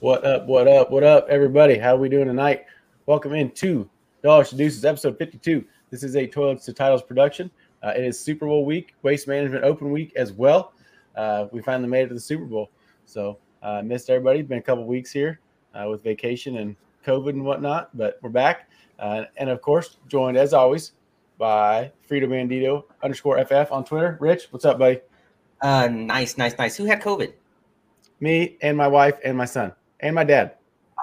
What up? What up? What up, everybody? How are we doing tonight? Welcome into Dollars to Deuces, episode 52. This is a Toilets to Titles production. Uh, it is Super Bowl week, Waste Management Open week as well. Uh, we finally made it to the Super Bowl. So, uh, missed everybody. Been a couple weeks here uh, with vacation and COVID and whatnot, but we're back. Uh, and of course, joined as always by Frito Bandito underscore FF on Twitter. Rich, what's up, buddy? Uh, nice, nice, nice. Who had COVID? Me and my wife and my son and my dad.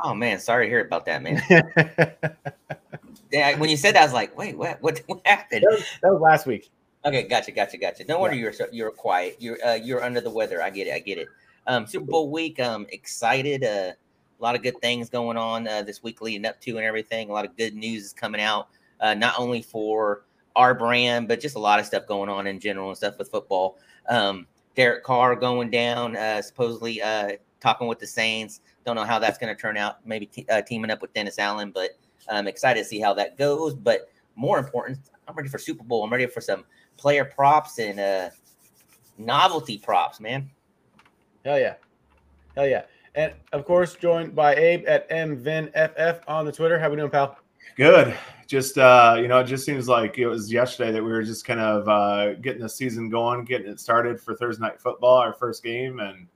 Oh man, sorry to hear about that, man. yeah, when you said that, I was like, wait, what? What, what happened? That was, that was last week. Okay, gotcha, gotcha, gotcha. No wonder you're you're quiet. You're uh, you're under the weather. I get it. I get it. Um, Super Bowl week. Um, excited. Uh, a lot of good things going on uh, this week leading up to and everything. A lot of good news is coming out. Uh, not only for our brand, but just a lot of stuff going on in general and stuff with football. Um, Derek Carr going down, uh, supposedly uh, talking with the Saints. Don't know how that's going to turn out. Maybe t- uh, teaming up with Dennis Allen, but I'm excited to see how that goes. But more important, I'm ready for Super Bowl. I'm ready for some player props and uh, novelty props, man. Hell yeah, hell yeah! And of course, joined by Abe at MVinFF on the Twitter. How we doing, pal? Good. Just uh, you know, it just seems like it was yesterday that we were just kind of uh, getting the season going, getting it started for Thursday night football, our first game, and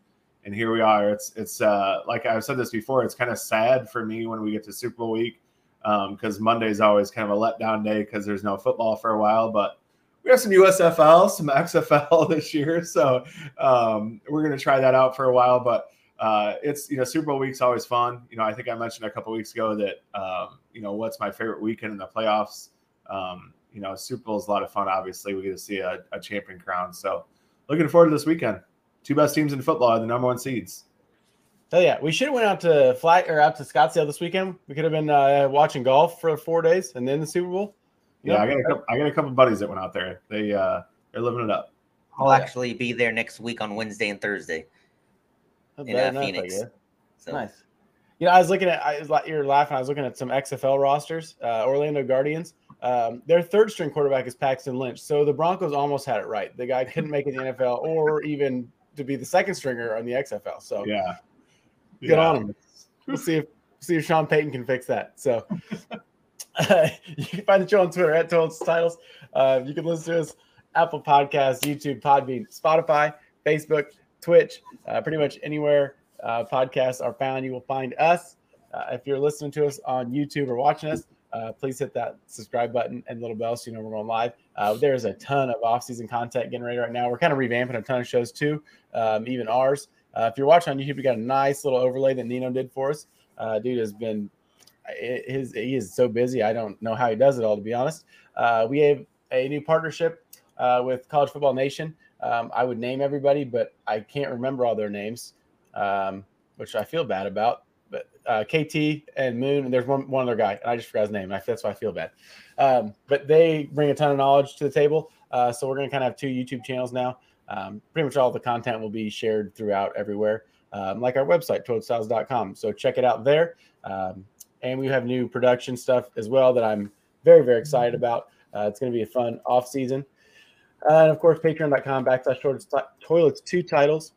and here we are. It's it's uh, like I've said this before. It's kind of sad for me when we get to Super Bowl week because um, Monday is always kind of a letdown day because there's no football for a while. But we have some USFL, some XFL this year, so um, we're going to try that out for a while. But uh, it's you know Super Bowl week's always fun. You know I think I mentioned a couple weeks ago that um, you know what's my favorite weekend in the playoffs. Um, you know Super Bowl is a lot of fun. Obviously, we get to see a, a champion crown. So looking forward to this weekend two best teams in football are the number one seeds. Hell yeah, we should have went out to fly or out to Scottsdale this weekend. We could have been uh, watching golf for four days and then the Super Bowl. You yeah, know? I got a couple, I got a couple buddies that went out there. They uh, they're living it up. I'll actually be there next week on Wednesday and Thursday in uh, Phoenix. So. Nice. You know, I was looking at. I was you're laughing. I was looking at some XFL rosters. Uh, Orlando Guardians. Um, their third string quarterback is Paxton Lynch. So the Broncos almost had it right. The guy couldn't make it in the NFL or even to be the second stringer on the XFL. So yeah, good yeah. on him. We'll see if see if Sean Payton can fix that. So uh, you can find the show on Twitter at Toilets Titles. Uh, you can listen to us Apple Podcasts, YouTube, Podbean, Spotify, Facebook, Twitch, uh, pretty much anywhere uh, podcasts are found. You will find us. Uh, if you're listening to us on YouTube or watching us, uh, please hit that subscribe button and little bell so you know we're going live. Uh, there's a ton of off-season content getting ready right now. We're kind of revamping a ton of shows too, um, even ours. Uh, if you're watching on YouTube, we got a nice little overlay that Nino did for us. Uh, dude has been his he is so busy. I don't know how he does it all to be honest. Uh, we have a new partnership uh, with College Football Nation. Um, I would name everybody, but I can't remember all their names, um, which I feel bad about uh, KT and Moon, and there's one one other guy, and I just forgot his name. That's why I feel bad. Um, but they bring a ton of knowledge to the table. Uh, so we're going to kind of have two YouTube channels now. Um, pretty much all the content will be shared throughout everywhere, um, like our website, toadstyles.com. So check it out there. Um, and we have new production stuff as well that I'm very, very excited about. Uh, it's going to be a fun off season. Uh, and of course, patreon.com backslash toilets two titles.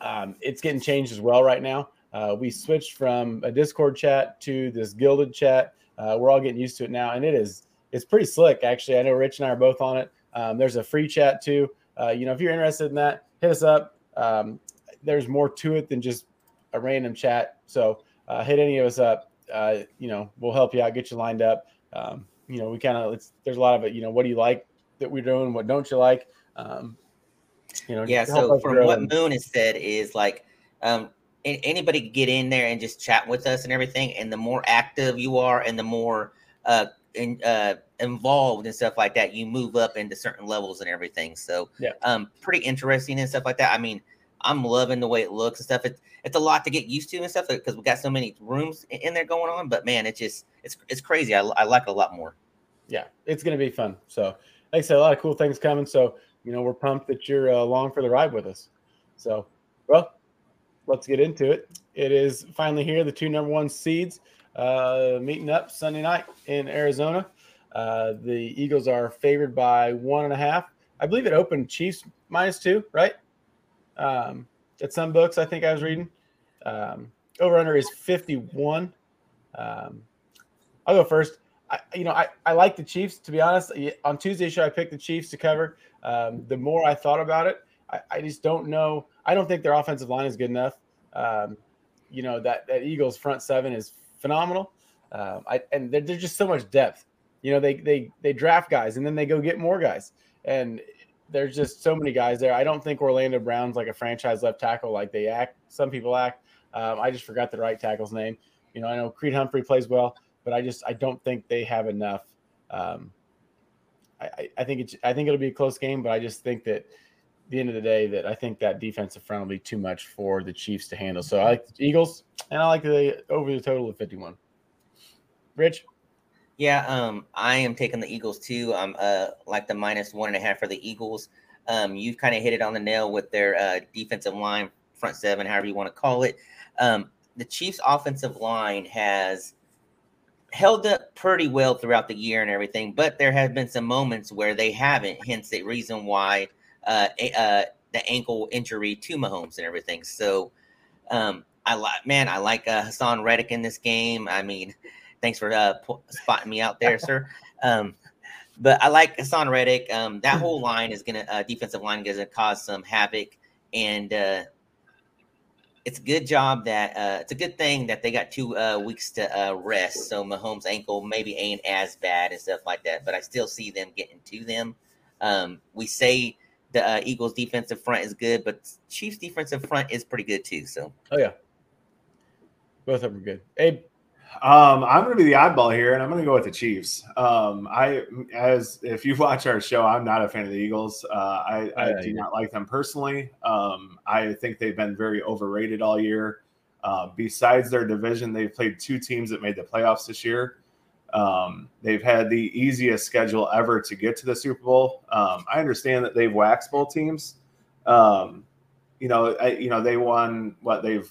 Um, it's getting changed as well right now. Uh, we switched from a Discord chat to this Guilded chat. Uh, we're all getting used to it now, and it is it's pretty slick actually. I know Rich and I are both on it. Um, there's a free chat too. Uh, you know, if you're interested in that, hit us up. Um, there's more to it than just a random chat. So uh, hit any of us up. Uh, you know, we'll help you out, get you lined up. Um, you know, we kind of there's a lot of it. You know, what do you like that we're doing? What don't you like? Um, you know, yeah. So from what Moon has said is like um, anybody get in there and just chat with us and everything. And the more active you are, and the more uh, in, uh, involved and stuff like that, you move up into certain levels and everything. So, yeah, um, pretty interesting and stuff like that. I mean, I'm loving the way it looks and stuff. It's it's a lot to get used to and stuff because we got so many rooms in there going on. But man, it's just it's it's crazy. I, I like it a lot more. Yeah, it's gonna be fun. So, like I said, a lot of cool things coming. So, you know, we're pumped that you're uh, along for the ride with us. So, well, let's get into it. It is finally here. The two number one seeds uh, meeting up Sunday night in Arizona. Uh, the Eagles are favored by one and a half. I believe it opened Chiefs minus two, right? Um, at some books, I think I was reading. Um, over under is 51. Um, I'll go first. I, you know, I, I like the Chiefs to be honest. On Tuesday show, I picked the Chiefs to cover. Um, the more I thought about it, I, I, just don't know. I don't think their offensive line is good enough. Um, you know that that Eagles front seven is phenomenal. Um, I, and there's just so much depth. You know, they they they draft guys and then they go get more guys, and there's just so many guys there. I don't think Orlando Brown's like a franchise left tackle like they act. Some people act. Um, I just forgot the right tackle's name. You know, I know Creed Humphrey plays well, but I just I don't think they have enough. Um, I, I think it's I think it'll be a close game, but I just think that the end of the day that I think that defensive front will be too much for the Chiefs to handle. So I like the Eagles and I like the over the total of 51. Rich? Yeah, um, I am taking the Eagles too. I'm uh like the minus one and a half for the Eagles. Um, you've kind of hit it on the nail with their uh, defensive line, front seven, however you want to call it. Um, the Chiefs' offensive line has held up pretty well throughout the year and everything, but there have been some moments where they haven't. Hence, the reason why uh, uh, the ankle injury to Mahomes and everything. So, um, I like, man, I like uh, Haason Reddick in this game. I mean, thanks for uh, spotting me out there, sir. Um, but I like Haason Reddick. Um, that whole line is gonna uh, defensive line is gonna cause some havoc, and uh, it's a good job that uh, it's a good thing that they got two uh, weeks to uh, rest. So Mahomes' ankle maybe ain't as bad and stuff like that, but I still see them getting to them. Um, we say the uh, Eagles' defensive front is good, but Chiefs' defensive front is pretty good too. So, oh yeah, both of them are good. Abe. Um, I'm going to be the oddball here, and I'm going to go with the Chiefs. Um, I, as if you watch our show, I'm not a fan of the Eagles. Uh, I, I yeah, do yeah. not like them personally. Um, I think they've been very overrated all year. Uh, besides their division, they've played two teams that made the playoffs this year. Um, they've had the easiest schedule ever to get to the Super Bowl. Um, I understand that they've waxed both teams. Um, you know, I, you know they won what they've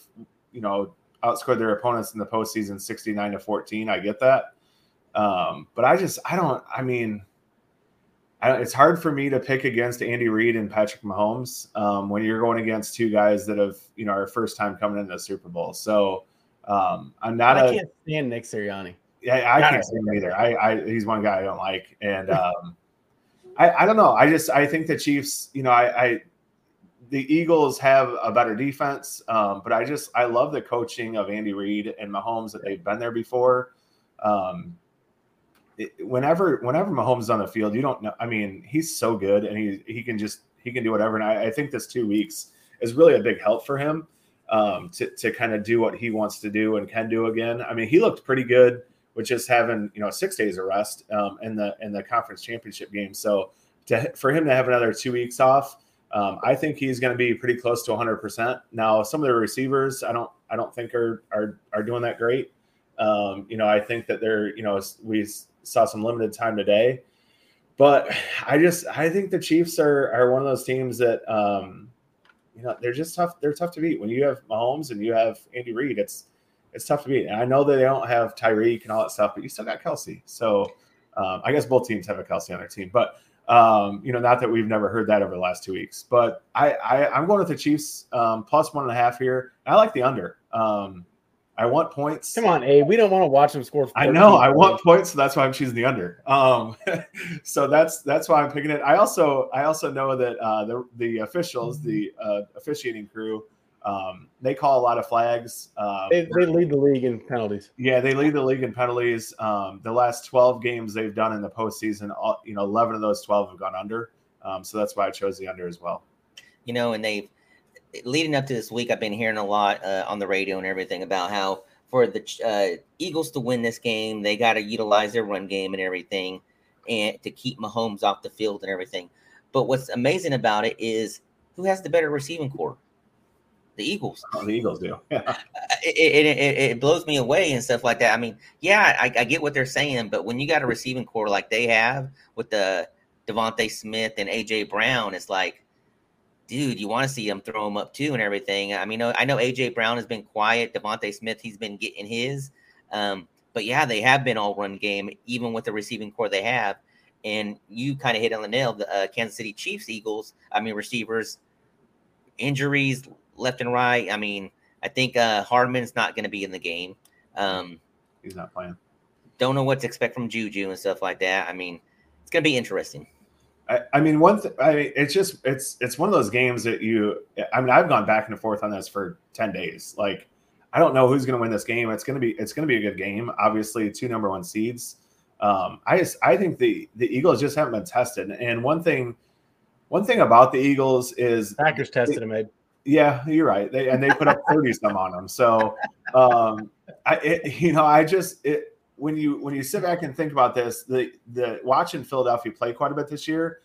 you know outscored their opponents in the postseason 69 to 14. I get that. Um, but I just, I don't, I mean, I it's hard for me to pick against Andy Reid and Patrick Mahomes um, when you're going against two guys that have, you know, our first time coming into the Super Bowl. So um, I'm not I a, can't stand Nick Sirianni. Yeah, I can't see him either. I, I, he's one guy I don't like. And um, I, I don't know. I just, I think the Chiefs, you know, I, I the Eagles have a better defense, um, but I just I love the coaching of Andy Reid and Mahomes that they've been there before. Um, it, whenever whenever Mahomes is on the field, you don't know. I mean, he's so good, and he he can just he can do whatever. And I, I think this two weeks is really a big help for him um, to to kind of do what he wants to do and can do again. I mean, he looked pretty good with is having you know six days of rest um, in the in the conference championship game. So to for him to have another two weeks off um, I think he's going to be pretty close to 100%. Now, some of the receivers, I don't, I don't think are are are doing that great. Um, you know, I think that they're, you know, we saw some limited time today, but I just, I think the Chiefs are are one of those teams that, um, you know, they're just tough. They're tough to beat when you have Mahomes and you have Andy Reid. It's it's tough to beat. And I know that they don't have Tyreek and all that stuff, but you still got Kelce. So um, I guess both teams have a Kelce on their team, but um, you know, not that we've never heard that over the last two weeks, but I, I am going with the Chiefs um, plus one and a half here. I like the under. Um, I want points. Come on, A. We don't want to watch them score. I know. I want points, so that's why I'm choosing the under. Um, so that's that's why I'm picking it. I also I also know that uh, the the officials, the uh, officiating crew, um, they call a lot of flags. Um, they, they, lead the league in penalties. Yeah, they lead the league in penalties. Um, the last 12 games they've done in the postseason, all, you know, 11 of those 12 have gone under. Um, so that's why I chose the under as well. You know, and they've leading up to this week, I've been hearing a lot uh, on the radio and everything about how for the uh, Eagles to win this game, they got to utilize their run game and everything, and to keep Mahomes off the field and everything. But what's amazing about it is who has the better receiving corps? The Eagles. Oh, the Eagles do. Yeah. It, it, it, it, blows me away and stuff like that. I mean, yeah, I, I, get what they're saying, but when you got a receiving core like they have with the DeVonta Smith and AJ Brown, it's like, dude, you want to see them throw them up too and everything. I mean, I know AJ Brown has been quiet. DeVonta Smith, he's been getting his. Um, but yeah, they have been all run game, even with the receiving core they have. And you kind of hit on the nail. The uh, Kansas City Chiefs, Eagles, I mean, receivers, injuries, left and right. I mean, I think uh, Hardman's not going to be in the game. Um, He's not playing. Don't know what to expect from Juju and stuff like that. I mean, it's going to be interesting. I, I mean, one thing. I mean, it's just it's it's one of those games that you. I mean, I've gone back and forth on this for ten days. Like, I don't know who's going to win this game. It's going to be it's going to be a good game. Obviously, two number one seeds. Um, I just I think the the Eagles just haven't been tested. And one thing, one thing about the Eagles is Packers tested them, Ed. Yeah, you're right. They and they put up 30 some on them. So, um, I it, you know I just it when you when you sit back and think about this, the the watching Philadelphia play quite a bit this year,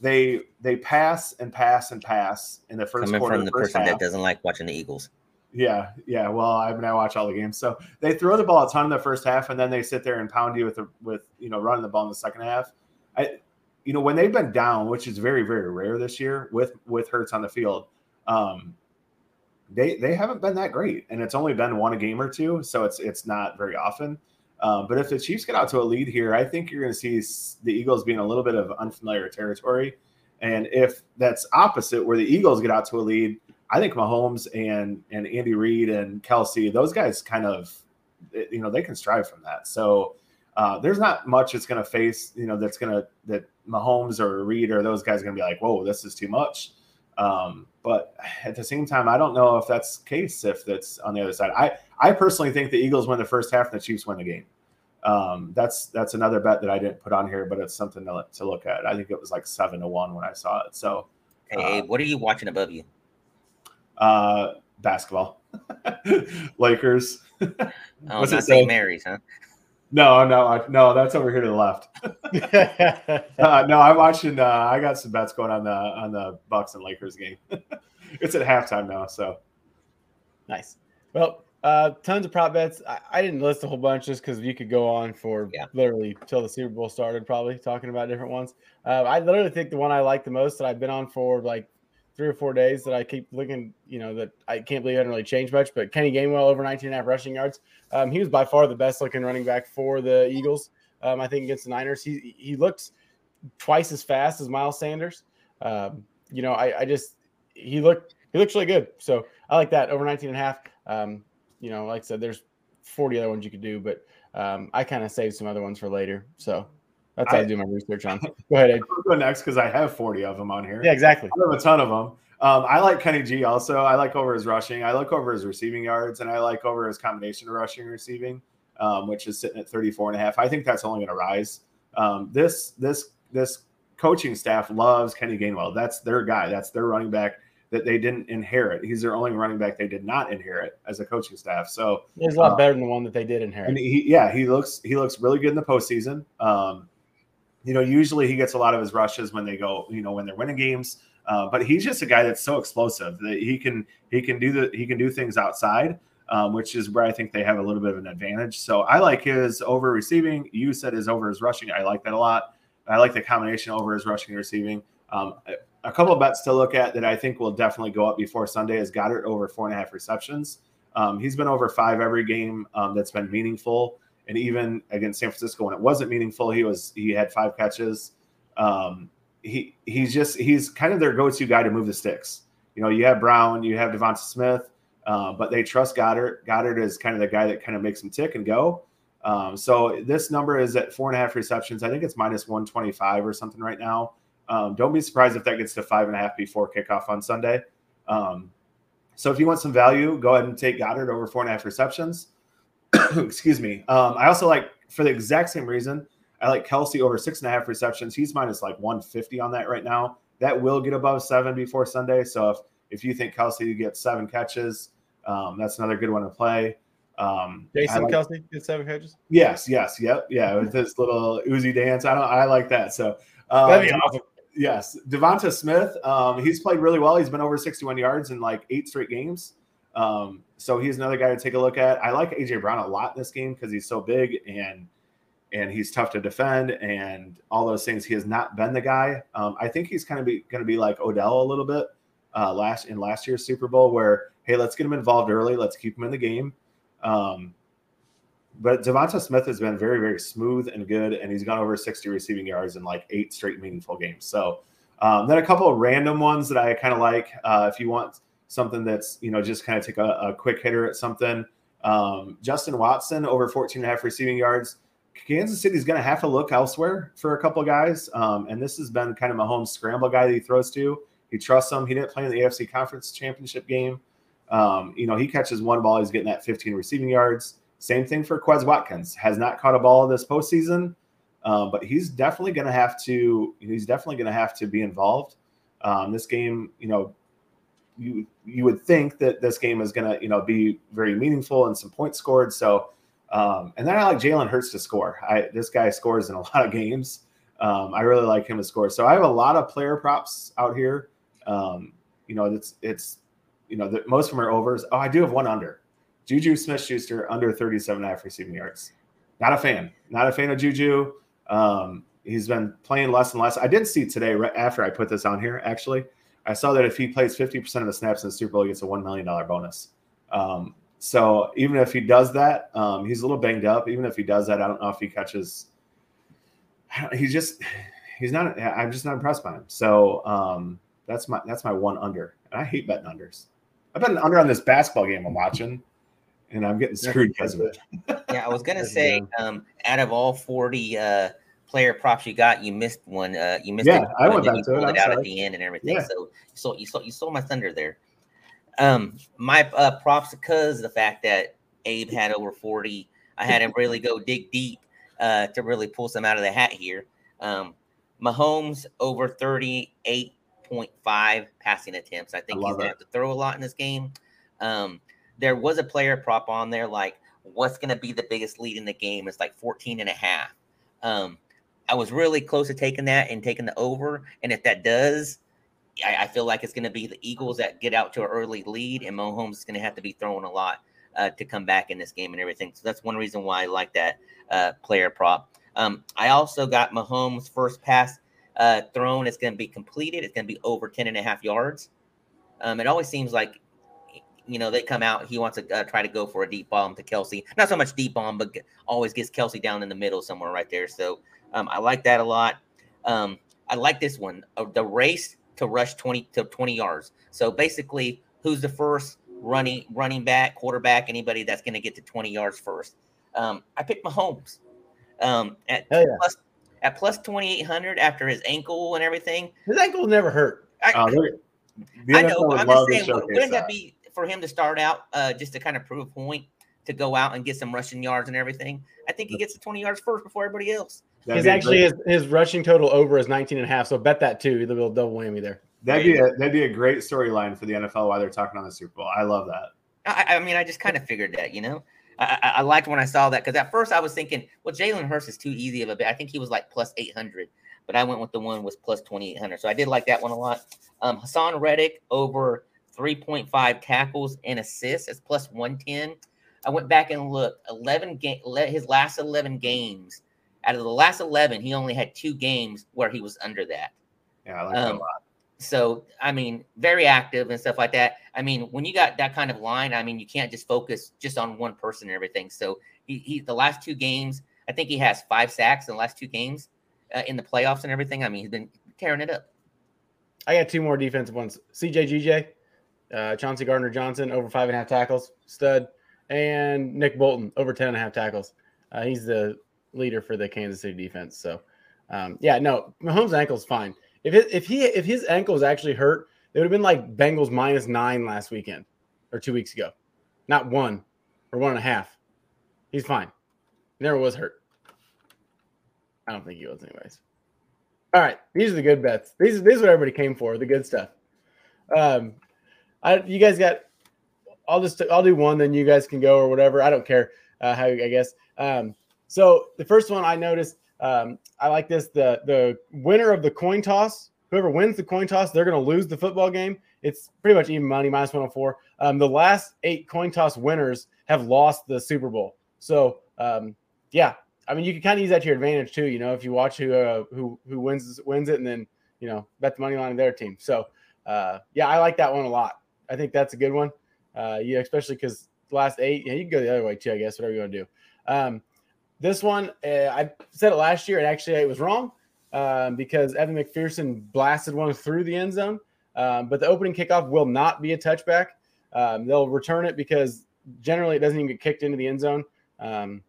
they they pass and pass and pass in the first Coming quarter. from the first person half. that doesn't like watching the Eagles. Yeah, yeah. Well, I mean, I watch all the games, so they throw the ball a ton in the first half, and then they sit there and pound you with the with you know running the ball in the second half. I, you know, when they've been down, which is very very rare this year with with Hurts on the field, um, they they haven't been that great, and it's only been one a game or two, so it's it's not very often. Um, but if the Chiefs get out to a lead here, I think you're going to see the Eagles being a little bit of unfamiliar territory. And if that's opposite, where the Eagles get out to a lead, I think Mahomes and and Andy Reid and Kelce, those guys kind of, you know, they can strive from that. So uh, there's not much that's going to face, you know, that's going to that Mahomes or Reid or those guys are going to be like, whoa, this is too much. Um, but at the same time, I don't know if that's the case if that's on the other side. I I personally think the Eagles win the first half and the Chiefs win the game. Um, that's that's another bet that I didn't put on here, but it's something to, to look at. I think it was like seven to one when I saw it. So Hey, Abe, what are you watching above you? uh, basketball, Lakers. Oh, not? St. Mary's, huh? No, no, I- no. That's over here to the left. Uh, no, I'm watching. Uh, I got some bets going on the on the Bucks and Lakers game. it's at halftime now, so nice. Well, uh, tons of prop bets. I, I didn't list a whole bunch just because you could go on for Yeah. literally till the Super Bowl started, probably talking about different ones. Uh, I literally think the one I like the most that I've been on for like three or four days that I keep looking, you know, that I can't believe it didn't really change much. But Kenny Gainwell over 19 and a half rushing yards. Um, he was by far the best looking running back for the Eagles. Um, I think against the Niners, he he looked twice as fast as Miles Sanders. Um, you know, I, I just he looked he looks really good. So I like that over 19 and a half. Um, you know, like I said, there's 40 other ones you could do, but um, I kind of saved some other ones for later. So that's what I, I- do my research on. Go ahead, I'll go next because I have 40 of them on here. Yeah, exactly. I have a ton of them. Um, I like Kenny G also. I like over his rushing. I look over his receiving yards, and I like over his combination of rushing and receiving, um, which is sitting at 34 and a half. I think that's only going to rise. Um, this this this coaching staff loves Kenny Gainwell. That's their guy. That's their running back that they didn't inherit. He's their only running back they did not inherit as a coaching staff. So He's a lot Uh, better than the one that they did inherit. and he, yeah, he looks he looks really good in the postseason. Um, you know, usually he gets a lot of his rushes when they go, you know, when they're winning games. Uh, but he's just a guy that's so explosive that he can he can do the he can do things outside, um, which is where I think they have a little bit of an advantage. So I like his over receiving. You said his over his rushing. I like that a lot. I like the combination over his rushing and receiving. Um, a, couple of bets to look at that I think will definitely go up before Sunday is Goedert over four and a half receptions. Um, he's been over five every game um, that's been meaningful, and even against San Francisco when it wasn't meaningful, he was he had five catches. Um, he he's just he's kind of their go-to guy to move the sticks. You know, you have Brown, you have Devonta Smith, uh, but they trust Goedert. Goedert is kind of the guy that kind of makes them tick and go. Um, so this number is at four and a half receptions. I think it's minus 125 or something right now. Um, don't be surprised if that gets to five and a half before kickoff on Sunday. Um, so if you want some value, go ahead and take Goedert over four and a half receptions. Excuse me. Um, I also like, for the exact same reason, I like Kelce over six and a half receptions. He's minus like 150 on that right now. That will get above seven before Sunday. So if, if you think Kelce gets seven catches, um, that's another good one to play. Um, Jason like- Kelce did seven catches. Yes, yes, yep, yeah. With this little Uzi dance, I don't, I like that. So, um, That'd be awesome. yes, Devonta Smith, um, he's played really well. He's been over 61 yards in like eight straight games. Um, so he's another guy to take a look at. I like AJ Brown a lot in this game because he's so big and and he's tough to defend and all those things. He has not been the guy. Um, I think he's kind of be going to be like Odell a little bit uh, last in last year's Super Bowl, where hey, let's get him involved early, let's keep him in the game. Um, but Devonta Smith has been very, very smooth and good, and he's gone over 60 receiving yards in like eight straight meaningful games. So um, then a couple of random ones that I kind of like. Uh, if you want something that's you know just kind of take a, a quick hitter at something. Um, Justin Watson over 14 and a half receiving yards. Kansas City's going to have to look elsewhere for a couple guys. Um, and this has been kind of Mahomes' scramble guy that he throws to. He trusts him. He didn't play in the AFC Conference Championship game. Um, you know, he catches one ball, he's getting that 15 receiving yards. Same thing for Quez Watkins. Has not caught a ball this postseason, um, but he's definitely going to have to. He's definitely going to have to be involved. Um, this game, you know, you you would think that this game is going to you know be very meaningful and some points scored. So, um, and then I like Jalen Hurts to score. I this guy scores in a lot of games. Um, I really like him to score. So I have a lot of player props out here. Um, you know, it's it's you know the, most of them are overs. Oh, I do have one under. Juju Smith Schuster under 37 and a half receiving yards. Not a fan. Not a fan of Juju. Um, he's been playing less and less. I did see today, right after I put this on here, actually, I saw that if he plays 50% of the snaps in the Super Bowl, he gets a $1 million bonus. Um, so even if he does that, um, he's a little banged up. Even if he does that, I don't know if he catches. He's just, he's not. I'm just not impressed by him. So um, that's my that's my one under. And I hate betting unders. I bet an under on this basketball game I'm watching, and I'm getting screwed because of it. yeah, I was gonna say, um, out of all 40 uh, player props you got, you missed one. Uh, you missed. Yeah, I went back to it. it out at the end and everything. Yeah. So, so you saw you saw my thunder there. Um, my uh, props because the fact that Abe had over 40. I had him really go dig deep uh, to really pull some out of the hat here. Um, Mahomes over 38.5 passing attempts. I think I he's gonna it. have to throw a lot in this game. Um, there was a player prop on there like what's going to be the biggest lead in the game it's like 14 and a half um, i was really close to taking that and taking the over and if that does i, I feel like it's going to be the eagles that get out to an early lead and Mahomes is going to have to be throwing a lot uh, to come back in this game and everything so that's one reason why i like that uh, player prop um, i also got Mahomes first pass uh, thrown it's going to be completed it's going to be over 10 and a half yards um, it always seems like you know, they come out. He wants to uh, try to go for a deep bomb to Kelce. Not so much deep bomb, but always gets Kelce down in the middle somewhere right there. So um, I like that a lot. Um, I like this one, uh, the race to rush twenty to twenty yards. So basically, who's the first running running back, quarterback, anybody that's going to get to twenty yards first? Um, I picked Mahomes um, at Hell yeah. plus at plus twenty eight hundred after his ankle and everything. His ankle never hurt. I, Uh, the I know. but I'm just saying, wouldn't that that. be for him to start out uh, just to kind of prove a point to go out and get some rushing yards and everything? I think he gets the 20 yards first before everybody else. That'd His actually great- his, his rushing total over is 19 and a half. So bet that too. Either will double whammy there. That'd be a that'd be a great storyline for the NFL while they're talking on the Super Bowl. I love that. I, I mean, I just kind of figured that, you know. I, I, I liked when I saw that because at first I was thinking, well, Jalen Hurts is too easy of a bet. I think he was like plus 800, but I went with the one was plus 2800. So I did like that one a lot. Um, Haason Reddick over 3.5 tackles and assists. It's plus 110. I went back and looked 11 game his last 11 games. Out of the last 11, he only had two games where he was under that. Yeah, I like that a Um, lot. So, I mean, very active and stuff like that. I mean, when you got that kind of line, I mean, you can't just focus just on one person and everything. So, he, he the last two games, I think he has five sacks in the last two games uh, in the playoffs and everything. I mean, he's been tearing it up. I got two more defensive ones. CJ GJ, uh, Chauncey Gardner Johnson over five and a half tackles, stud, and Nick Bolton over 10 and a half tackles. Uh, he's the leader for the Kansas City defense. So, um, yeah, no, Mahomes' ankle's fine. If it, if he if his ankle is actually hurt, it would have been like Bengals minus nine last weekend or two weeks ago, not one or one and a half. He's fine. He never was hurt. I don't think he was, anyways. All right, these are the good bets. These these is what everybody came for, the good stuff. Um, I you guys got. I'll just I'll do one, then you guys can go or whatever. I don't care uh, how I guess. Um, so the first one I noticed, um, I like this. The the winner of the coin toss, whoever wins the coin toss, they're going to lose the football game. It's pretty much even money, minus one hundred four. Um, the last eight coin toss winners have lost the Super Bowl. So um, yeah, I mean, you can kind of use that to your advantage too. You know, if you watch who uh, who who wins wins it, and then you know bet the money line of their team. So uh, yeah, I like that one a lot. I think that's a good one. Uh, yeah, especially because last eight. Yeah, you can go the other way too. I guess whatever you want to do. Um, this one, uh, I said it last year, and actually it was wrong um, because Evan McPherson blasted one through the end zone. Um, but the opening kickoff will not be a touchback. Um, they'll return it because generally it doesn't even get kicked into the end zone. Um,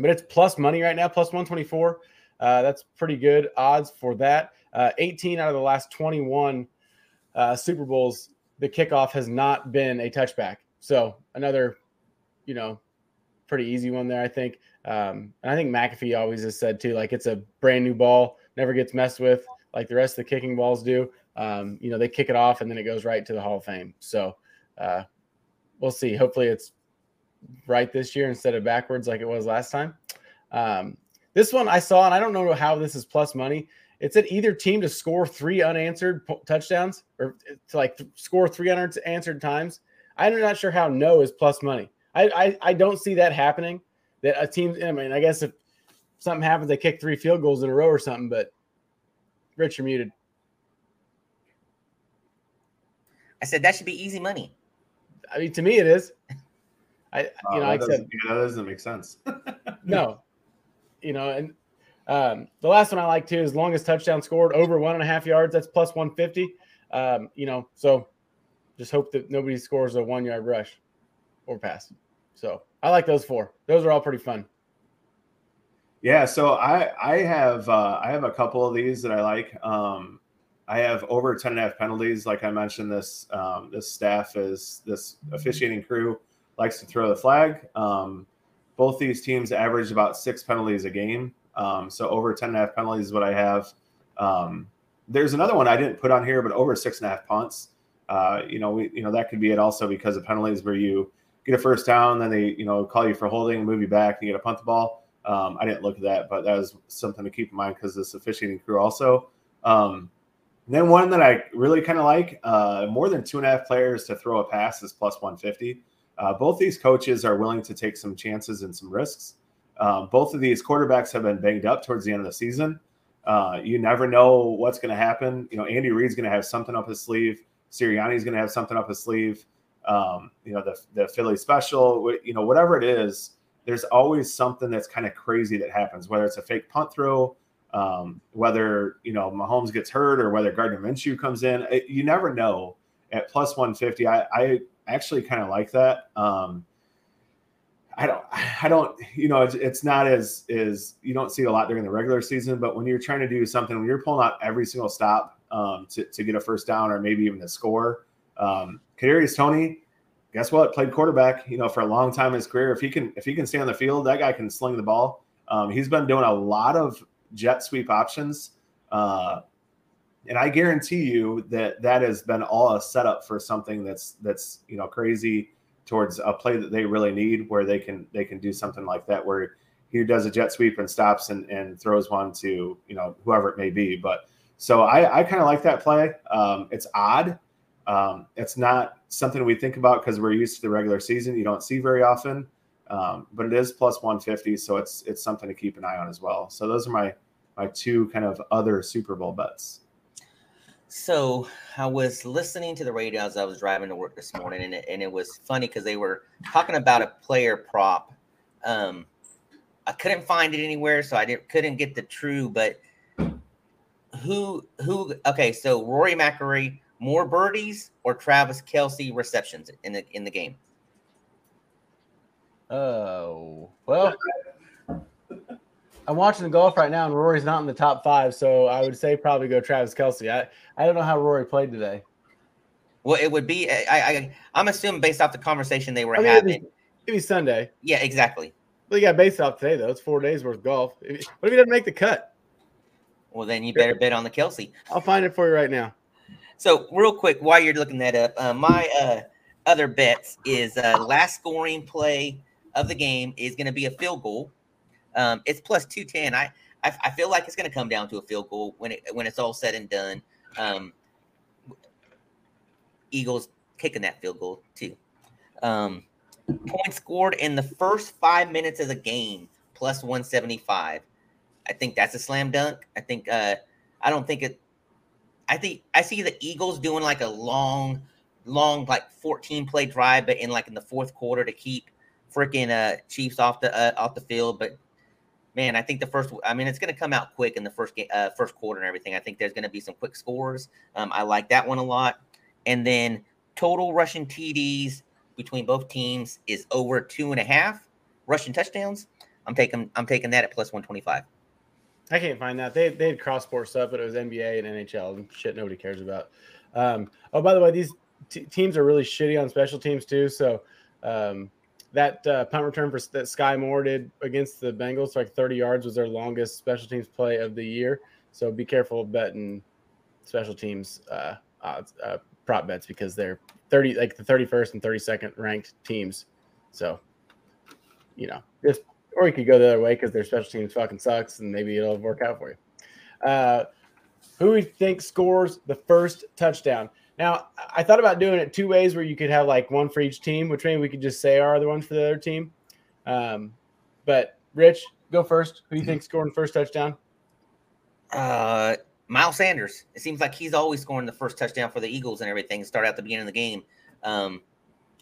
but it's plus money right now, plus 124. Uh, that's pretty good odds for that. Uh, 18 out of the last 21 uh, Super Bowls, the kickoff has not been a touchback. So another, you know, pretty easy one there, I think. Um, and I think McAfee always has said too, like it's a brand new ball, never gets messed with like the rest of the kicking balls do. Um, you know, they kick it off and then it goes right to the Hall of Fame. So uh, we'll see. Hopefully it's right this year instead of backwards like it was last time. Um, this one I saw, and I don't know how this is plus money. It said either team to score three unanswered touchdowns or to like score three unanswered times. I'm not sure how no is plus money. I, I, I don't see that happening. That a team, I mean, I guess if something happens, they kick three field goals in a row or something. But Rich, you're muted. I said that should be easy money. I mean, to me, it is. I, you know, like I said, yeah, that doesn't make sense. no, you know, and um, the last one I like too is longest touchdown scored over one and a half yards. That's plus 150. Um, you know, so just hope that nobody scores a one yard rush or pass. So I like those four. Those are all pretty fun. Yeah, so I I have uh, I have a couple of these that I like. Um, I have over 10 and a half penalties. Like I mentioned, this um, this staff is this officiating crew likes to throw the flag. Um, both these teams average about six penalties a game. Um, so over 10 and a half penalties is what I have. Um, there's another one I didn't put on here, but over six and a half punts. Uh, you know, we, you know, that could be it also because of penalties where you get a first down, then they, you know, call you for holding, move you back, and you get a punt the ball. Um, I didn't look at that, but that was something to keep in mind because this officiating crew also. Um, then one that I really kind of like, uh, more than two and a half players to throw a pass is plus 150. Uh, both these coaches are willing to take some chances and some risks. Um, both of these quarterbacks have been banged up towards the end of the season. Uh, you never know what's going to happen. You know, Andy Reid's going to have something up his sleeve. Sirianni's going to have something up his sleeve. Um, you know, the the Philly special. You know, whatever it is, there's always something that's kind of crazy that happens. Whether it's a fake punt throw, um, whether you know Mahomes gets hurt, or whether Gardner Minshew comes in. It, you never know. At plus 150, I, I actually kind of like that. Um, I don't, I don't, you know, it's, it's not as is you don't see a lot during the regular season, but when you're trying to do something, when you're pulling out every single stop um, to, to get a first down or maybe even a score, um, Kadarius Toney, guess what? Played quarterback, you know, for a long time in his career. If he can, if he can stay on the field, that guy can sling the ball. Um, he's been doing a lot of jet sweep options, uh, and I guarantee you that that has been all a setup for something that's that's you know crazy towards a play that they really need where they can they can do something like that where he does a jet sweep and stops and, and throws one to you know whoever it may be but so i, I kind of like that play um, it's odd um, it's not something we think about because we're used to the regular season you don't see very often um, but it is plus 150 so it's it's something to keep an eye on as well so those are my my two kind of other super bowl bets so I was listening to the radio as I was driving to work this morning, and it, and it was funny because they were talking about a player prop. Um, I couldn't find it anywhere, so I didn't couldn't get the true. But who who? Okay, so Rory McIlroy more birdies or Travis Kelce receptions in the in the game? Oh well, I'm watching the golf right now, and Rory's not in the top five, so I would say probably go Travis Kelce. I, I don't know how Rory played today. Well, it would be. I, I I'm assuming based off the conversation they were I mean, having. It'd be, it'd be, Sunday. Yeah, exactly. But you got based off today though. It's four days worth of golf. What if he doesn't make the cut? Well, then you better bet on the Kelce. I'll find it for you right now. So, real quick, while you're looking that up, uh, my uh, other bets is uh, last scoring play of the game is going to be a field goal um, it's plus two ten. I, I, I feel like it's going to come down to a field goal when it when it's all said and done. Um, Eagles kicking that field goal too. Um, points scored in the first five minutes of the game plus one seventy five. I think that's a slam dunk. I think uh, I don't think it. I think I see the Eagles doing like a long, long like fourteen play drive, but in like in the fourth quarter to keep freaking uh Chiefs off the uh, off the field. But man, I think the first. I mean, it's going to come out quick in the first game, uh, first quarter and everything. I think there's going to be some quick scores. Um, I like that one a lot. And then total rushing TDs between both teams is over two and a half rushing touchdowns. I'm taking I'm taking that at plus one twenty five. I can't find that. They they had cross sport stuff, but it was NBA and NHL and shit nobody cares about. Um, oh, by the way, these t- teams are really shitty on special teams too. So um, that uh, punt return for that Skyy Moore did against the Bengals, like 30 yards, was their longest special teams play of the year. So be careful betting special teams uh, odds, uh, prop bets because they're 30 like the 31st and 32nd ranked teams. So you know, just or you could go the other way because their special teams fucking sucks and maybe it'll work out for you. Uh, who we think scores the first touchdown? Now, I thought about doing it two ways where you could have like one for each team, which maybe we could just say are the ones for the other team. Um, but Rich, go first. Who do you think scoring first touchdown? Uh, Miles Sanders. It seems like he's always scoring the first touchdown for the Eagles and everything. Start out the beginning of the game. Um,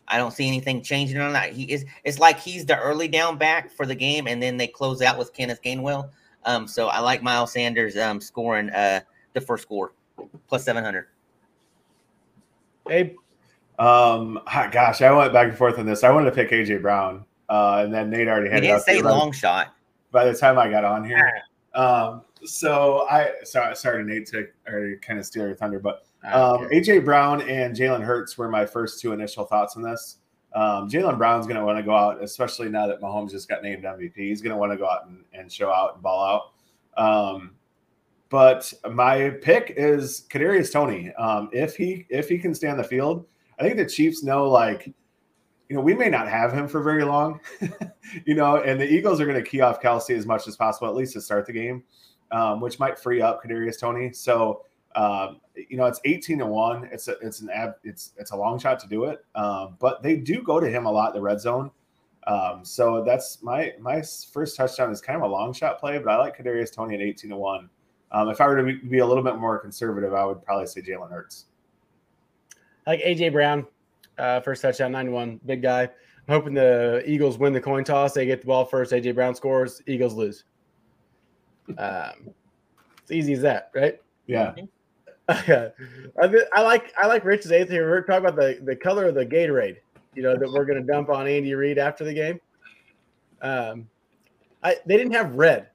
I don't see anything changing on that. He is. It's like he's the early down back for the game, and then they close out with Kenneth Gainwell. Um, so I like Miles Sanders um, scoring uh, the first score plus seven hundred. Abe. Um, gosh, I went back and forth on this. I wanted to pick AJ Brown, uh, and then Nate already had. He didn't say long shot. By the time I got on here, um, so I sorry, sorry, Nate, to or kind of steal your thunder, but um, AJ Brown and Jalen Hurts were my first two initial thoughts on this. Um, Jalen Brown's going to want to go out, especially now that Mahomes just got named MVP. He's going to want to go out and, and, show out and ball out. Um, but my pick is Kadarius Toney. Um, if he if he can stand the field, I think the Chiefs know like you know we may not have him for very long, you know, and the Eagles are going to key off Kelce as much as possible, at least to start the game, um, which might free up Kadarius Toney. So um, you know, it's 18 to one. It's a, it's an ab, it's, it's a long shot to do it. Um, but they do go to him a lot in the red zone. Um, so that's my, my first touchdown is kind of a long shot play, but I like Kadarius Toney at 18 to one. Um, if I were to be, be, a little bit more conservative, I would probably say Jalen Hurts. I like AJ Brown, uh, first touchdown, 91, big guy. I'm hoping the Eagles win the coin toss. They get the ball first. AJ Brown scores. Eagles lose. Um, it's easy as that, right? Yeah. I, I like I like Rich's eighth here. We're talking about the, the color of the Gatorade, you know, that we're going to dump on Andy Reid after the game. Um, I they didn't have red.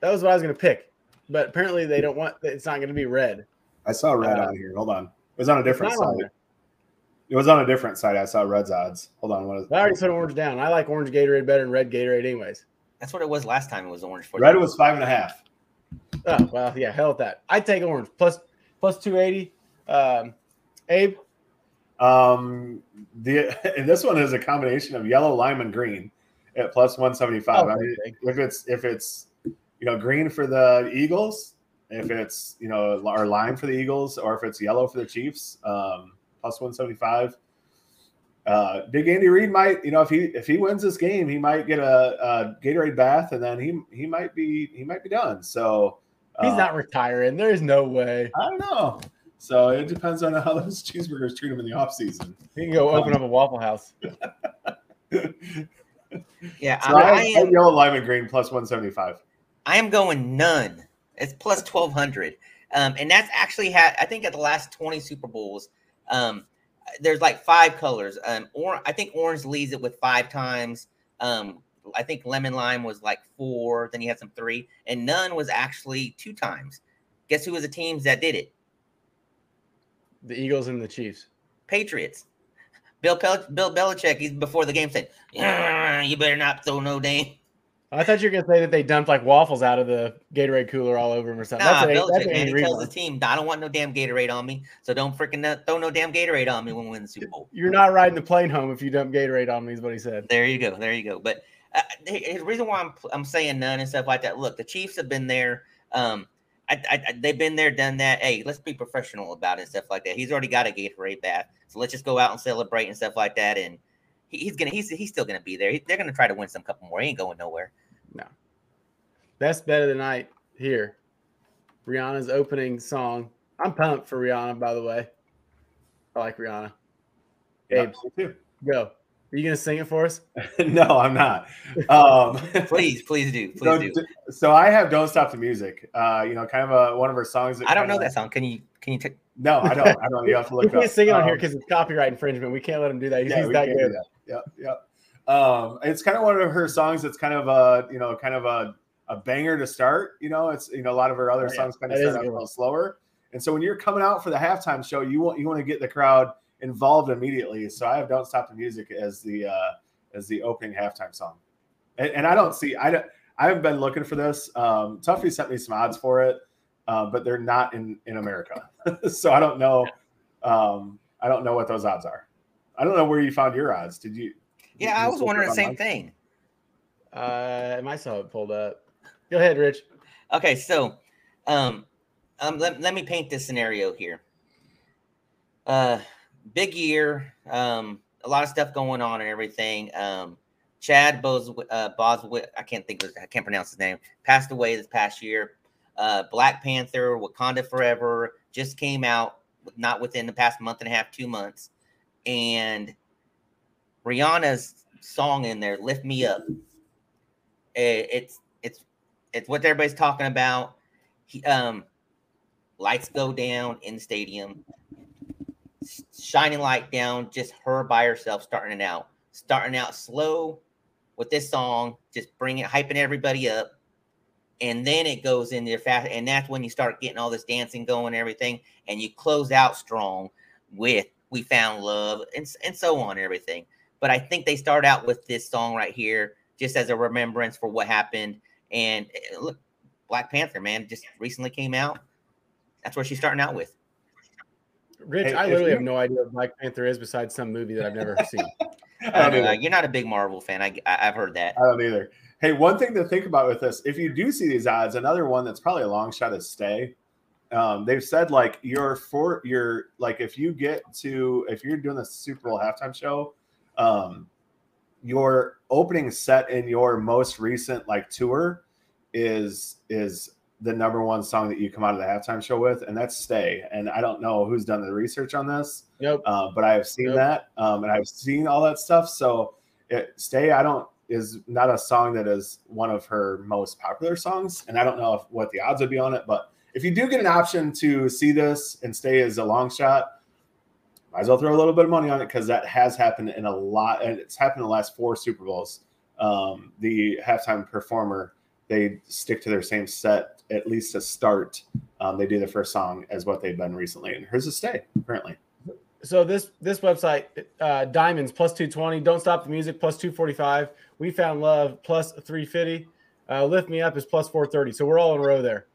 That was what I was going to pick, but apparently they don't want. It's not going to be red. I saw red uh, on here. Hold on, it was on a different side. It was on a different side. I saw red's odds. Hold on, what is? I already put orange down. I like orange Gatorade better than red Gatorade, anyways. That's what it was last time. It was orange. For red was five and a half. Oh well, yeah, hell with that. I'd take orange plus plus 280. Um, Abe? Um, the and this one is a combination of yellow, lime, and green at plus 175. Oh, I mean, if it's if it's you know green for the Eagles, if it's you know or lime for the Eagles, or if it's yellow for the Chiefs, um, plus 175. Uh, Big Andy Reid might, you know, if he if he wins this game, he might get a, a Gatorade bath, and then he he might be he might be done. So He's uh, not retiring. There's no way. I don't know. So it depends on how those cheeseburgers treat him in the off season. He can go open up a Waffle House. yeah, so I, I, I am, yellow lime and green plus one seventy five. I am going none. It's plus twelve hundred, um, and that's actually had. I think at the last twenty Super Bowls, um, there's like five colors. Um, or I think orange leads it with five times. Um, I think lemon lime was like four. Then you had some three, and none was actually two times. Guess who was the teams that did it? The Eagles and the Chiefs. Patriots. Bill Pel- Bill Belichick. He's before the game said, "You better not throw no damn." I thought you were gonna say that they dumped like waffles out of the Gatorade cooler all over him or something. Nah, that's Belichick, man. He tells the team, "I don't want no damn Gatorade on me, so don't freaking throw no damn Gatorade on me when we win the Super Bowl." You're not riding the plane home if you dump Gatorade on me, is what he said. There you go. There you go. But uh, the reason why I'm I'm saying none and stuff like that. Look, the Chiefs have been there. Um, I, I, they've been there, done that. Hey, let's be professional about it and stuff like that. He's already got a Gatorade bath, so let's just go out and celebrate and stuff like that. And he's gonna he's he's still gonna be there. He, they're gonna try to win some couple more. He ain't going nowhere. No. Best bet of the night here. Rihanna's opening song. I'm pumped for Rihanna, by the way. I like Rihanna. Gabe, go. Are you gonna sing it for us? no, I'm not. Um, please, please do. Please so, do. So I have "Don't Stop the Music." Uh, you know, kind of a one of her songs. I don't know that song. Can you? Can you? T- no, I don't. I don't. You have to look. we can't up. sing it on um, here because it's copyright infringement. We can't let him do that. He's, yeah, he's we that can't good. do that. Yep, yep. Um, it's kind of one of her songs. That's kind of a you know kind of a, a banger to start. You know, it's you know a lot of her other Oh, yeah. songs kind of That start out a little slower. And so when you're coming out for the halftime show, you want you want to get the crowd involved immediately. So I have "Don't Stop the Music" as the uh, as the opening halftime song. And, and I don't see I don't I haven't been looking for this. Um, Tuffy sent me some odds for it, uh, but they're not in in America, so I don't know. Um, I don't know what those odds are. I don't know where you found your odds. Did you? Yeah, I was wondering the same thing. Uh, I might saw it pulled up. Go ahead, Rich. Okay, so um, um let, let me paint this scenario here. Uh big year, um, a lot of stuff going on and everything. Um Chad Bos uh Boswick, I can't think of I can't pronounce his name, passed away this past year. Uh Black Panther, Wakanda Forever just came out not within the past month and a half, two months. And Rihanna's song in there, Lift Me Up. Eh, It's it's it's what everybody's talking about. He, um, lights go down in the stadium, shining light down, just her by herself, starting it out, starting out slow with this song, just bringing it, hyping everybody up, and then it goes in there fast, and that's when you start getting all this dancing going, and everything, and you close out strong with "We Found Love" and and so on, everything. But I think they start out with this song right here, just as a remembrance for what happened. And eh, look, Black Panther, man, just recently came out. That's where she's starting out with. Rich, Hey, I literally have no idea what Black Panther is besides some movie that I've never seen. I don't Uh, you're not a big Marvel fan. I, I have heard that. I don't either. Hey, one thing to think about with this, if you do see these odds, another one that's probably a long shot is stay. Um, they've said like you're for your like if you get to if you're doing the Super Bowl halftime show, um, your opening set in your most recent like tour is is the number one song that you come out of the halftime show with, and that's "Stay." And I don't know who's done the research on this, uh, but I have seen that, um, and I've seen all that stuff. So, it, "Stay," I don't is not a song that is one of her most popular songs, and I don't know if, what the odds would be on it. But if you do get an option to see this and "Stay" is a long shot, might as well throw a little bit of money on it because that has happened in a lot, and it's happened in the last four Super Bowls. Um, the halftime performer they stick to their same set at least to start. Um, they do the first song as what they've been recently, and hers is "Stay" currently. So this this website, uh, Diamonds plus two twenty. Don't stop the music plus two forty five. We found love plus three fifty. Uh, Lift me up is plus four thirty. So we're all in a row there.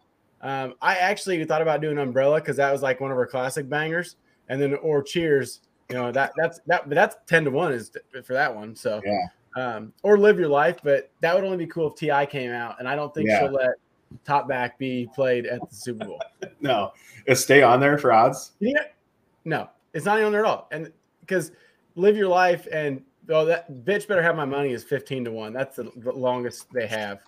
Um, I actually thought about doing Umbrella because that was like one of our classic bangers, and then or Cheers. You know that that's that, but that's ten to one is for that one. So Yeah. um, or Live Your Life, but that would only be cool if T.I. came out, and I don't think Yeah. she'll let Top Back be played at the Super Bowl. No, is "Stay" on there for odds? Yeah. No, it's not on there at all. And because live your life and oh, that bitch better have my money is 15 to 1. That's the, the longest they have.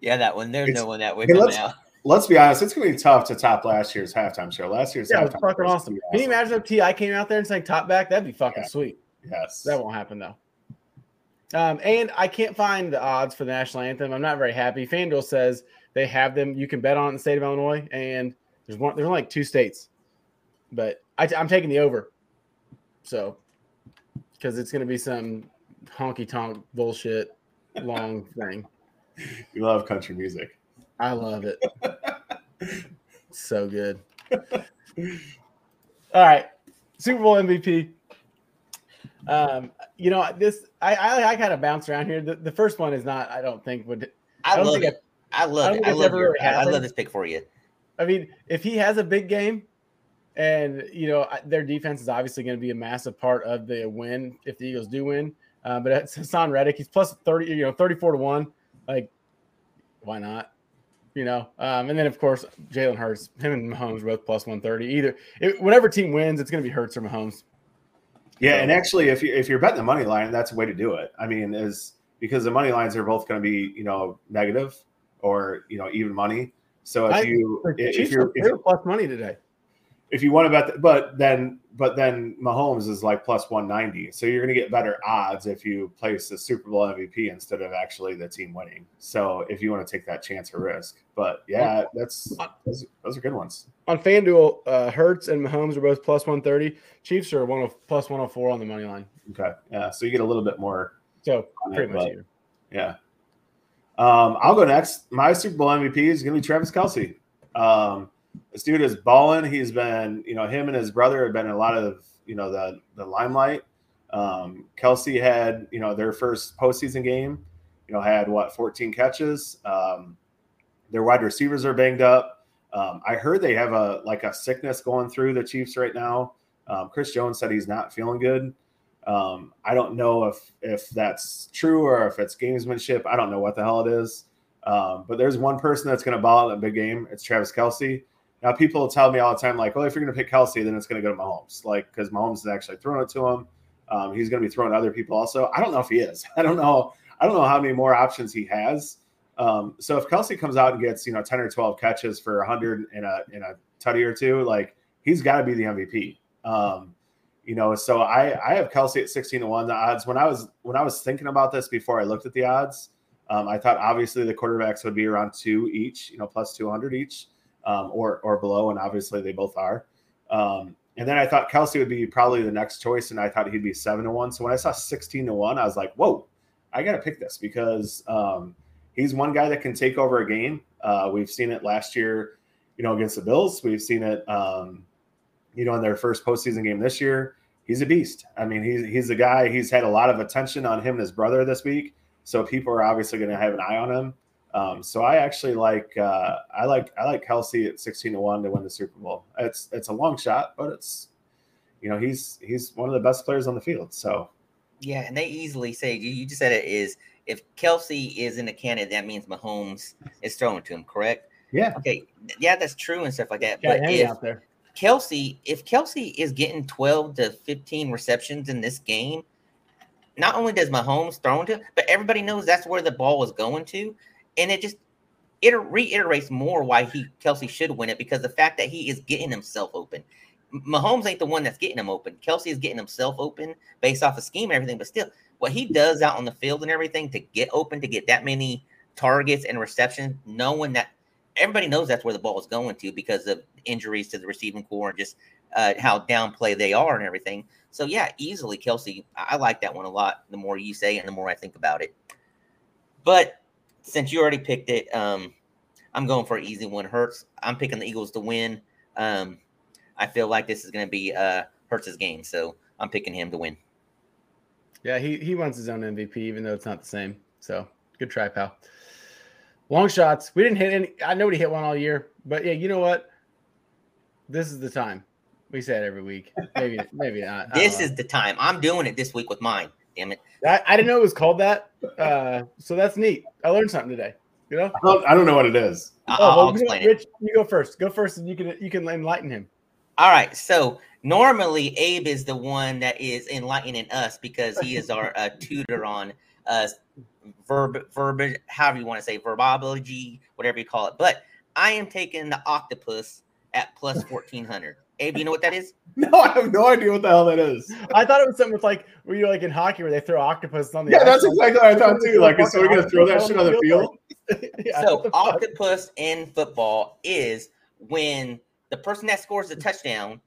Yeah, that one. There's It's- no one that way Hey, coming out. Let's be honest; it's going to be tough to top last year's halftime show. Last year's Yeah, it was halftime fucking show awesome. Can you imagine if T.I. came out there and sang top back? That'd be fucking Yeah. sweet. Yes, That won't happen though. Um, and I can't find the odds for the national anthem. I'm not very happy. FanDuel says they have them. You can bet on it in the state of Illinois, and there's one. There's only like two states, but I, I'm taking the over. So, because it's going to be some honky tonk bullshit long thing. you love country music. I love it. so good. All right, Super Bowl MVP. Um, you know this. I I, I kind of bounce around here. The, the first one is not. I don't think would. I, don't love it. I I love it. I love your, I, I love this pick for you. I mean, if he has a big game, and you know their defense is obviously going to be a massive part of the win if the Eagles do win. Uh, but it's Haason Reddick. He's plus thirty. You know, thirty-four to one. Like, why not? You know, um, and then of course Jalen Hurts, him and Mahomes are both plus one thirty. Either it, whatever team wins, it's going to be Hurts or Mahomes. Yeah, and actually, if you if you're betting the money line, that's a way to do it. I mean, is because the money lines are both going to be you know negative or you know even money. So if I- you The if you're if, plus money today. if you want to bet, that, but then but then Mahomes is like plus 190. So you're going to get better odds if you place the Super Bowl MVP instead of actually the team winning. So if you want to take that chance or risk, but yeah, that's those, those are good ones. On FanDuel, uh, Hurts and Mahomes are both plus 130. Chiefs are one of plus 104 on the money line. Okay, yeah, so you get a little bit more. So pretty much here. Yeah. Um, I'll go next. My Super Bowl MVP is going to be Travis Kelce. Um, this dude is balling. He's been, you know, him and his brother have been in a lot of, you know, the the limelight. Um, Kelce had, you know, their first postseason game, you know, had what 14 catches. Um, their wide receivers are banged up. Um, I heard they have a like a sickness going through the Chiefs right now. Um, Chris Jones said he's not feeling good. Um, I don't know if if that's true or if it's gamesmanship. I don't know what the hell it is. Um, but there's one person that's going to ball in a big game. It's Travis Kelce. Now, people tell me all the time, like, well, if you're going to pick Kelce, then it's going to go to Mahomes, like, because Mahomes is actually throwing it to him. Um, he's going to be throwing other people also. I don't know if he is. I don't know. I don't know how many more options he has. Um, so if Kelce comes out and gets, you know, 10 or 12 catches for 100 in a, in a tutty or two, like, he's got to be the MVP. Um, you know, so I, I have Kelce at 16 to 1. The odds when I was when I was thinking about this before I looked at the odds, um, I thought obviously the quarterbacks would be around two each, you know, plus 200 each um, or or below, and obviously they both are. Um, and then I thought Kelce would be probably the next choice, and I thought he'd be seven to one. So when I saw sixteen to one, I was like, "Whoa, I got to pick this because um, he's one guy that can take over a game. Uh, we've seen it last year, you know, against the Bills. We've seen it, um, you know, in their first postseason game this year. He's a beast. I mean, he's he's a guy. He's had a lot of attention on him and his brother this week, so people are obviously going to have an eye on him. Um, so I actually like uh, I like I like Kelce at sixteen to one to win the Super Bowl. It's it's a long shot, but it's you know he's he's one of the best players on the field. So yeah, and they easily say you, just said it is if Kelce is in the candidate, that means Mahomes is throwing to him, correct? Yeah. Okay. Yeah, that's true and stuff like that. but if Kelce, if Kelce is getting twelve to fifteen receptions in this game, not only does Mahomes throw to, him, but everybody knows that's where the ball is going to and it just it reiterates more why he Kelce should win it because the fact that he is getting himself open. Mahomes ain't the one that's getting him open. Kelce is getting himself open based off of scheme and everything, but still, what he does out on the field and everything to get open, to get that many targets and receptions, knowing that everybody knows that's where the ball is going to because of injuries to the receiving core and just uh, how downplay they are and everything. So yeah, easily Kelce. I like that one a lot. The more you say and the more I think about it. But since you already picked it, um, I'm going for an easy one. Hurts. I'm picking the Eagles to win. Um, I feel like this is going to be uh, Hurts's game, so I'm picking him to win. Yeah, he he wants his own MVP, even though it's not the same. So good try, pal. Long shots. We didn't hit any. I nobody hit one all year, but yeah, you know what? This is the time. We say it every week. Maybe maybe not. This is the time. I'm doing it this week with mine damn it. I, I didn't know it was called that. Uh, so that's neat. I learned something today. You know? I don't, I don't know what it is. I'll, oh, well, I'll explain know, Rich, it. You go first. Go first, and you can you can enlighten him. All right. So normally Abe is the one that is enlightening us because he is our uh, tutor on uh, verb verb however you want to say verbology, whatever you call it. But I am taking the octopus at plus fourteen hundred. Abe, you know what that is? No, I have no idea what the hell that is. I thought it was something with like where you like in hockey where they throw octopus on the. Yeah, that's exactly what I thought too. Like, so we're gonna throw that shit on the field? yeah, so octopus in football is when the person that scores the touchdown,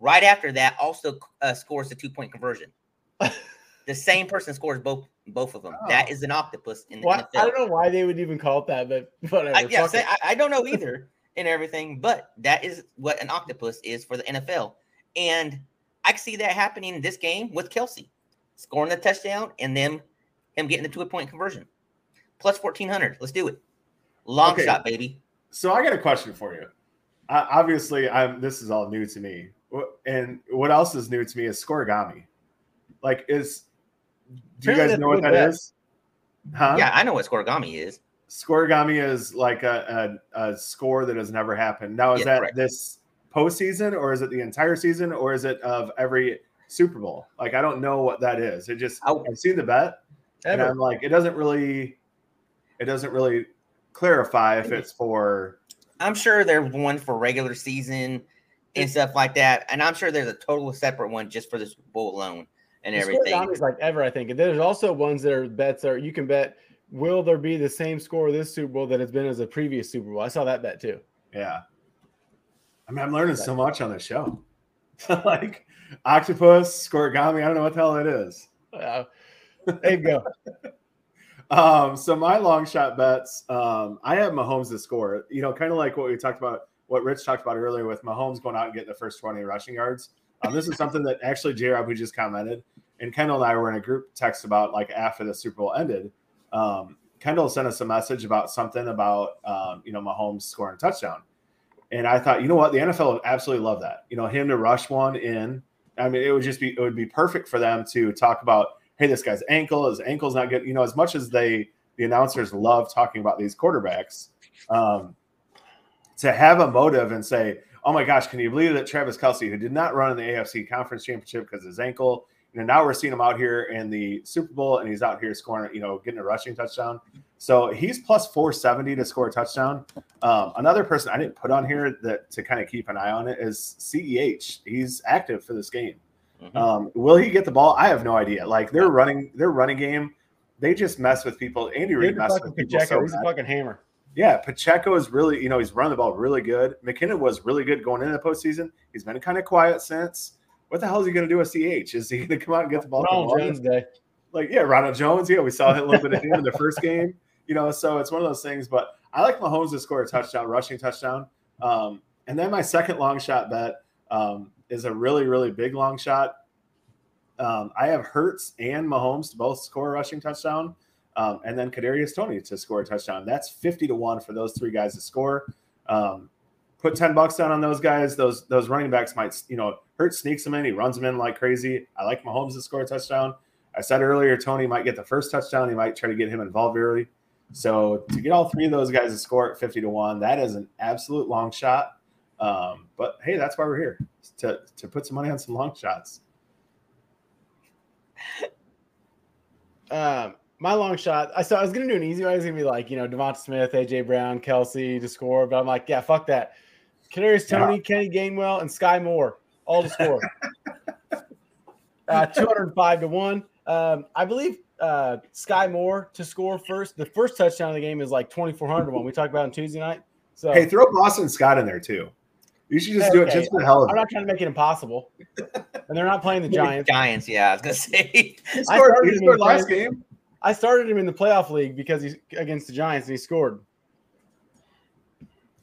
right after that, also uh, scores the two point conversion. the same person scores both both of them. Oh. That is an octopus in the well, NFL. I don't know why they would even call it that, but whatever. I, yeah, say, I, I don't know either and everything, but that is what an octopus is for the NFL. And I see that happening in this game with Kelce scoring the touchdown and then him getting the two point conversion. Plus 1400. Let's do it. Long okay. shot, baby. So I got a question for you. Uh, obviously, I'm this is all new to me. And what else is new to me is scorigami. Like, is do you guys know what that bet. is? Huh? Yeah, I know what scorigami is. Scorigami is like a, a, a, score that has never happened. Now, is yeah, that correct. this postseason, or is it the entire season, or is it of every Super Bowl? Like, I don't know what that is. It just oh. I've seen the bet, Ever. and I'm like, it doesn't really, it doesn't really clarify if it's for. I'm sure there's one for regular season. and stuff like that. And I'm sure there's a total separate one just for the Super Bowl alone and The everything. scoreonomics like ever, I think. And there's also ones that are bets are you can bet will there be the same score this Super Bowl that it's been as a previous Super Bowl. I saw that bet too. Yeah. I mean, I'm learning so much on the show. like octopus, scorigami. I don't know what the hell it is. Uh, there you go. Um, so my long shot bets, um, I have Mahomes to score. You know, kind of like what we talked about, what Rich talked about earlier with Mahomes going out and getting the first 20 rushing yards. Um, this is something that actually J Rob, who just commented, and Kendall and I were in a group text about like after the Super Bowl ended. Um, Kendall sent us a message about something about um, you know Mahomes scoring a touchdown, and I thought, you know what, the NFL would absolutely love that. You know, him to rush one in. I mean, it would just be it would be perfect for them to talk about, hey, this guy's ankle, his ankle's not good. You know, as much as they the announcers love talking about these quarterbacks, um, to have a motive and say, oh my gosh, can you believe that Travis Kelce, who did not run in the AFC Conference Championship because his ankle, you know, now we're seeing him out here in the Super Bowl and he's out here scoring, you know, getting a rushing touchdown. So he's plus 470 to score a touchdown. Um, another person I didn't put on here that to kind of keep an eye on it is CEH. He's active for this game. Mhm. Um, will he get the ball? I have no idea. Like they're running, their running game, they just mess with people. Andy Reid He's a messed fucking with people Pacheco. so He's a fucking hammer. Yeah, Pacheco is really, you know, he's running the ball really good. McKinnon was really good going into the postseason. He's been kind of quiet since. What the hell is he going to do with CH? Is he going to come out and get the ball? Ronald Jones Day. Like, yeah, Ronald Jones. Yeah, we saw a little bit of him in the first game. You know, so it's one of those things. But I like Mahomes to score a touchdown, rushing touchdown. Um, and then my second long shot bet um, is a really, really big long shot. Um, I have Hurts and Mahomes to both score a rushing touchdown, um, and then Kadarius Toney to score a touchdown. That's fifty to one for those three guys to score. Um, put ten bucks down on those guys. Those those running backs might, you know, Hurts sneaks him in. He runs him in like crazy. I like Mahomes to score a touchdown. I said earlier, Toney might get the first touchdown. He might try to get him involved early. So to get all three of those guys to score at fifty to one, that is an absolute long shot. Um, but hey, that's why we're here to to put some money on some long shots. Um, my long shot. I saw I was gonna do an easy one. I was gonna be like, you know, DeVonta Smith, AJ Brown, Kelce to score, but I'm like, yeah, fuck that. Kadarius Toney, Kenny Gainwell, and Skyy Moore all to score. uh, 205 to one. Um, I believe uh, Skyy Moore to score first. The first touchdown of the game is like 2,400 one. We talked about on Tuesday night. So Hey, throw Boston Scott in there too. You should just do it just for the hell of I'm not trying to make it impossible. And they're not playing the Giants. Giants, yeah, I was gonna say. He I scored, started he scored last game. I started him in the playoff league because he's against the Giants and he scored.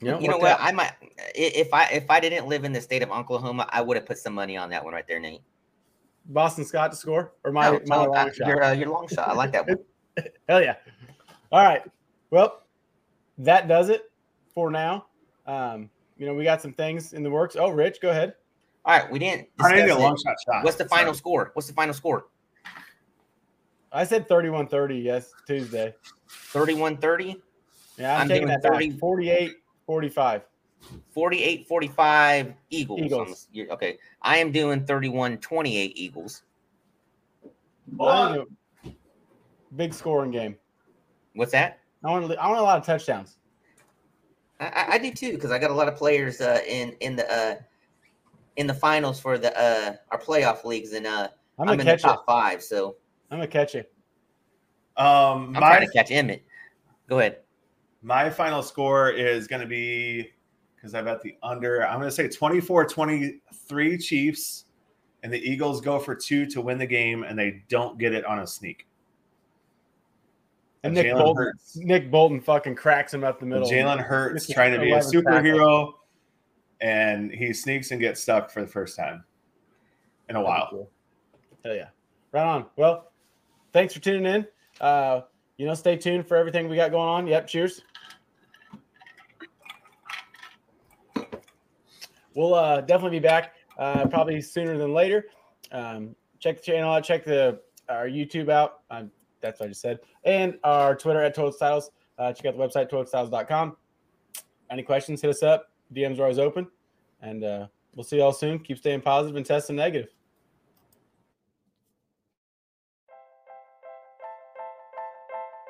You know, you know what? out. I might if I if I didn't live in the state of Oklahoma, I would have put some money on that one right there, Nate. Boston Scott to score or my, No, my no, long uh, shot. Your, uh, your long shot. I like that one. Hell yeah. All right. Well, that does it for now. Um, you know, we got some things in the works. Oh, Rich, go ahead. All right, we didn't. I need a long shot shot. What's the final Sorry. score? What's the final score? I said 31 30, yes, Tuesday. 31 30, Yeah, I'm, I'm taking that 30. back. 48 45. 48 45 Eagles. Eagles. this- you're- okay, I am doing 31 28 Eagles. I Big scoring game. What's that? I want, I want a lot of touchdowns. I, I, I do too because I got a lot of players uh, in in the uh, in the finals for the uh, our playoff leagues, and uh, I'm I'm, gonna in the catch it. top five. So I'm gonna catch you. Um, I'm my trying to catch Emmett. Go ahead. My final score is going to be because I bet the under. I'm going to say 24-23 Chiefs, and the Eagles go for two to win the game, and they don't get it on a sneak. And Nick Jalen Bolton, Hurts. Nick Bolton fucking cracks him up the middle. Jalen Hurts trying to be a 11 tackle. superhero, and he sneaks and gets stuck for the first time in a while. Cool. Hell yeah. Right on. Well, thanks for tuning in. Uh, you know, stay tuned for everything we got going on. Yep. Cheers. We'll uh, definitely be back uh, probably sooner than later. Um, check the channel out. Check the our YouTube out. Um, that's what I just said. And our Twitter at Total Styles. Uh, check out the website, totalstyles.com. Any questions, hit us up. DMs are always open. And uh, we'll see y'all soon. Keep staying positive and testing negative.